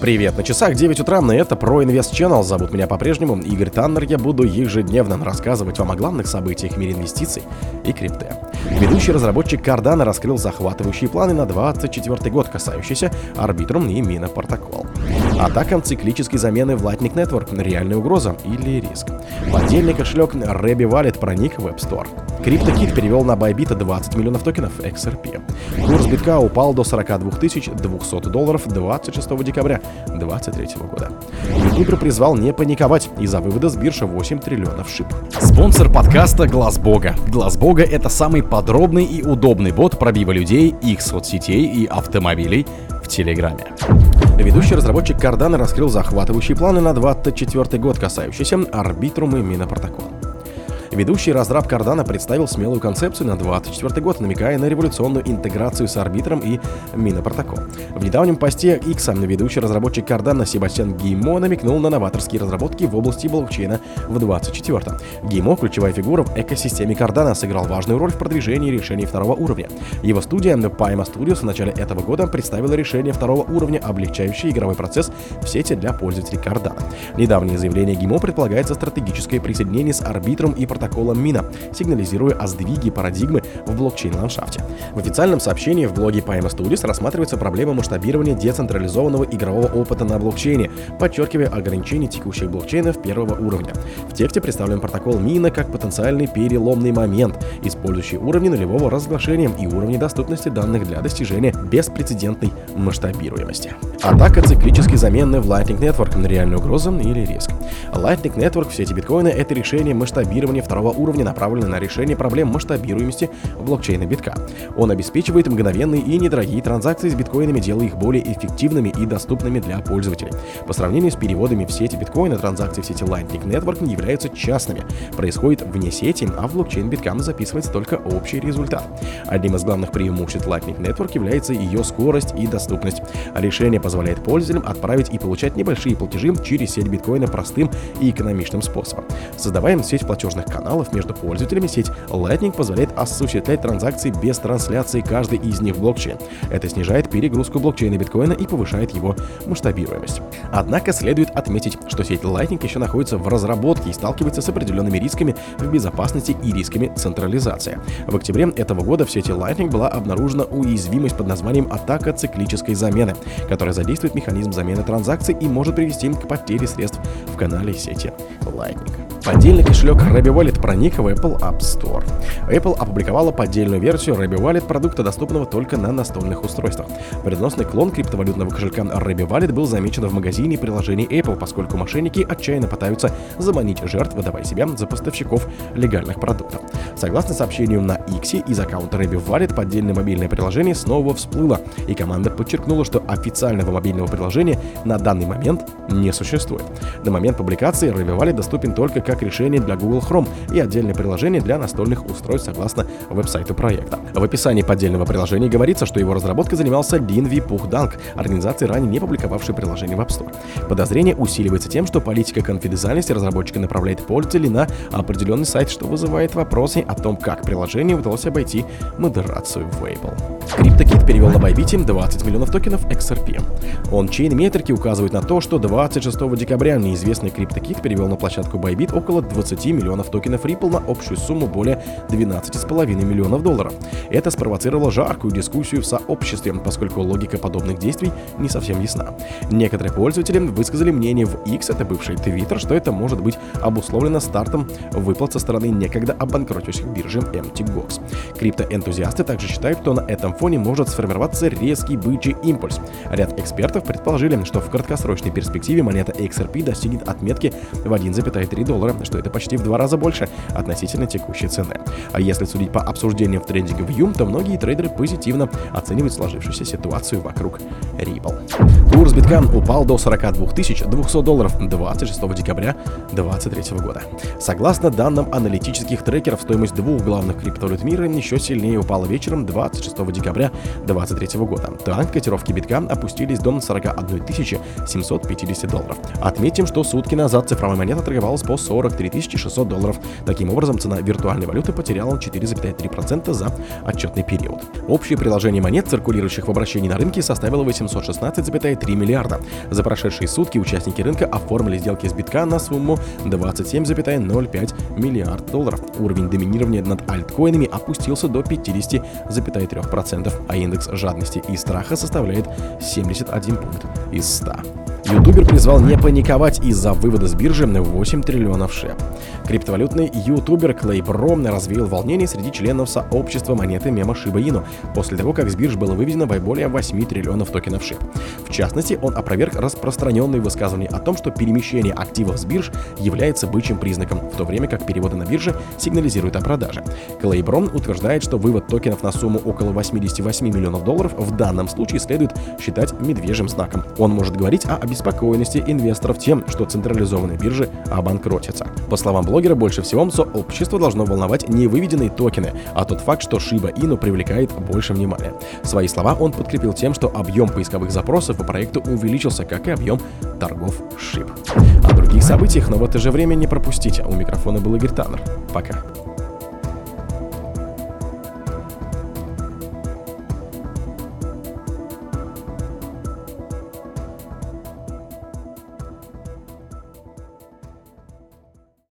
Привет, на часах 9 утра, и это Pro Invest Channel. Зовут меня по-прежнему Игорь Таннер. Я буду ежедневно рассказывать вам о главных событиях в мире инвестиций и крипты. Ведущий разработчик Cardano раскрыл захватывающие планы на 2024 год, касающиеся Arbitrum и Mina Protocol. Атакам циклической замены в Lightning Network – реальная угроза или риск. Поддельный кошелек Rebby Wallet проник в App Store. CryptoKit перевел на Bybit 20 миллионов токенов XRP. Курс битка упал до 42 200 долларов 26 декабря 2023 года. YouTube призвал не паниковать из-за вывода с биржи 8 триллионов шип. Спонсор подкаста Глаз Бога. Глаз Бога это самый подробный и удобный бот пробива людей, их соцсетей и автомобилей в Телеграме. Ведущий разработчик Cardano раскрыл захватывающие планы на 2024 год, касающиеся Arbitrum и Минопротокола. Ведущий разраб Cardano представил смелую концепцию на 2024 год, намекая на революционную интеграцию с арбитром и Минопротокол. В недавнем посте X ведущий разработчик Cardano Себастьян Геймо намекнул на новаторские разработки в области блокчейна в 2024. Геймо, ключевая фигура в экосистеме Cardano, сыграл важную роль в продвижении решений второго уровня. Его студия Paima Studios в начале этого года представила решение второго уровня, облегчающее игровой процесс в сети для пользователей Cardano. Недавнее заявление Геймо предполагается стратегическое присоединение с арбитром и протоколом Мина, сигнализируя о сдвиге парадигмы в блокчейн-ландшафте. В официальном сообщении в блоге Paima Studios рассматривается проблема масштабирования децентрализованного игрового опыта на блокчейне, подчеркивая ограничения текущих блокчейнов первого уровня. В тексте представлен протокол Мина как потенциальный переломный момент, использующий уровни нулевого разглашения и уровни доступности данных для достижения беспрецедентной масштабируемости. Атака циклической замены в Lightning Network на реальную угрозу или риск. Lightning Network в сети биткоина — это решение масштабирования второго уровня, направленное на решение проблем масштабируемости блокчейна битка. Он обеспечивает мгновенные и недорогие транзакции с биткоинами, делая их более эффективными и доступными для пользователей. По сравнению с переводами в сети биткоина, транзакции в сети Lightning Network не являются частными, происходит вне сети, а в блокчейн биткам записывается только общий результат. Одним из главных преимуществ Lightning Network является ее скорость и доступность. Решение позволяет пользователям отправить и получать небольшие платежи через сеть биткоина простым и экономичным способом. Создаваем сеть платежных каналов между пользователями, сеть Lightning позволяет осуществлять транзакции без трансляции каждой из них в блокчейн. Это снижает перегрузку блокчейна биткоина и повышает его масштабируемость. Однако следует отметить, что сеть Lightning еще находится в разработке и сталкивается с определенными рисками в безопасности и рисками централизации. В октябре этого года в сети Lightning была обнаружена уязвимость под названием атака циклической замены, которая задействует механизм замены транзакций и может привести к потере средств в канале сети Lightning. Поддельный кошелек Rebby Wallet проник в Apple App Store. Apple опубликовала поддельную версию Rebby Wallet продукта, доступного только на настольных устройствах. Вредоносный клон криптовалютного кошелька Rebby Wallet был замечен в магазине приложений Apple, поскольку мошенники отчаянно пытаются заманить жертв, выдавая себя за поставщиков легальных продуктов. Согласно сообщению на X, из аккаунта Rebby Wallet поддельное мобильное приложение снова всплыло, и команда подчеркнула, что официального мобильного приложения на данный момент не существует. На момент публикации Rebby Wallet доступен только как решение для Google Chrome и отдельное приложение для настольных устройств согласно веб-сайту проекта. В описании поддельного приложения говорится, что его разработкой занимался Дин Ви Пух Данг, организация, ранее не публиковавшей приложение в App Store. Подозрение усиливается тем, что политика конфиденциальности разработчика направляет пользователей на определенный сайт, что вызывает вопросы о том, как приложение удалось обойти модерацию в Apple. CryptoKit перевел на Bybit 20 миллионов токенов XRP. Он-чейн метрики указывают на то, что 26 декабря неизвестный CryptoKit перевел на площадку Bybit около 20 миллионов токенов Ripple на общую сумму более 12,5 миллионов долларов. Это спровоцировало жаркую дискуссию в сообществе, поскольку логика подобных действий не совсем ясна. Некоторые пользователи высказали мнение в X, это бывший Twitter, что это может быть обусловлено стартом выплат со стороны некогда обанкротивших биржи MTGOX. Криптоэнтузиасты также считают, что на этом фоне может сформироваться резкий бычий импульс. Ряд экспертов предположили, что в краткосрочной перспективе монета XRP достигнет отметки в 1,3 доллара, что это почти в два раза больше относительно текущей цены. А если судить по обсуждениям в трендинге View, то многие трейдеры позитивно оценивают сложившуюся ситуацию вокруг Ripple. Курс битка упал до 42 200 долларов 26 декабря 2023 года. Согласно данным аналитических трекеров, стоимость двух главных криптовалют мира еще сильнее упала вечером 26 декабря 2023 года. Так, котировки битка опустились до 41 750 долларов. Отметим, что сутки назад цифровая монета торговалась по 43 600 долларов. Таким образом, цена виртуальной валюты потеряла 4,3% за отчетный период. Общее приложение монет, циркулирующих в обращении на рынке, составило 716,3 миллиарда. За прошедшие сутки участники рынка оформили сделки с битка на сумму 27,05 миллиард долларов. Уровень доминирования над альткоинами опустился до 50,3%, а индекс жадности и страха составляет 71 пункт из 100. Ютубер призвал не паниковать из-за вывода с биржи на 8 триллионов шеп. Криптовалютный ютубер Клей Бром развеял волнение среди членов сообщества монеты мема Shiba Inu после того, как с бирж было выведено более 8 триллионов токенов шип. В частности, он опроверг распространенные высказывания о том, что перемещение активов с бирж является бычьим признаком, в то время как переводы на бирже сигнализируют о продаже. Клей Бром утверждает, что вывод токенов на сумму около 88 миллионов долларов в данном случае следует считать медвежьим знаком. Он может говорить о обеспокоенности инвесторов тем, что централизованные биржи обанкротятся. По словам блогера, больше всего сообщество должно волновать не выведенные токены, а тот факт, что Shiba Inu привлекает больше внимания. Свои слова он подкрепил тем, что объем поисковых запросов по проекту увеличился, как и объем торгов SHIB. О других событиях, но в это же время не пропустите. У микрофона был Игорь Таннер. Пока.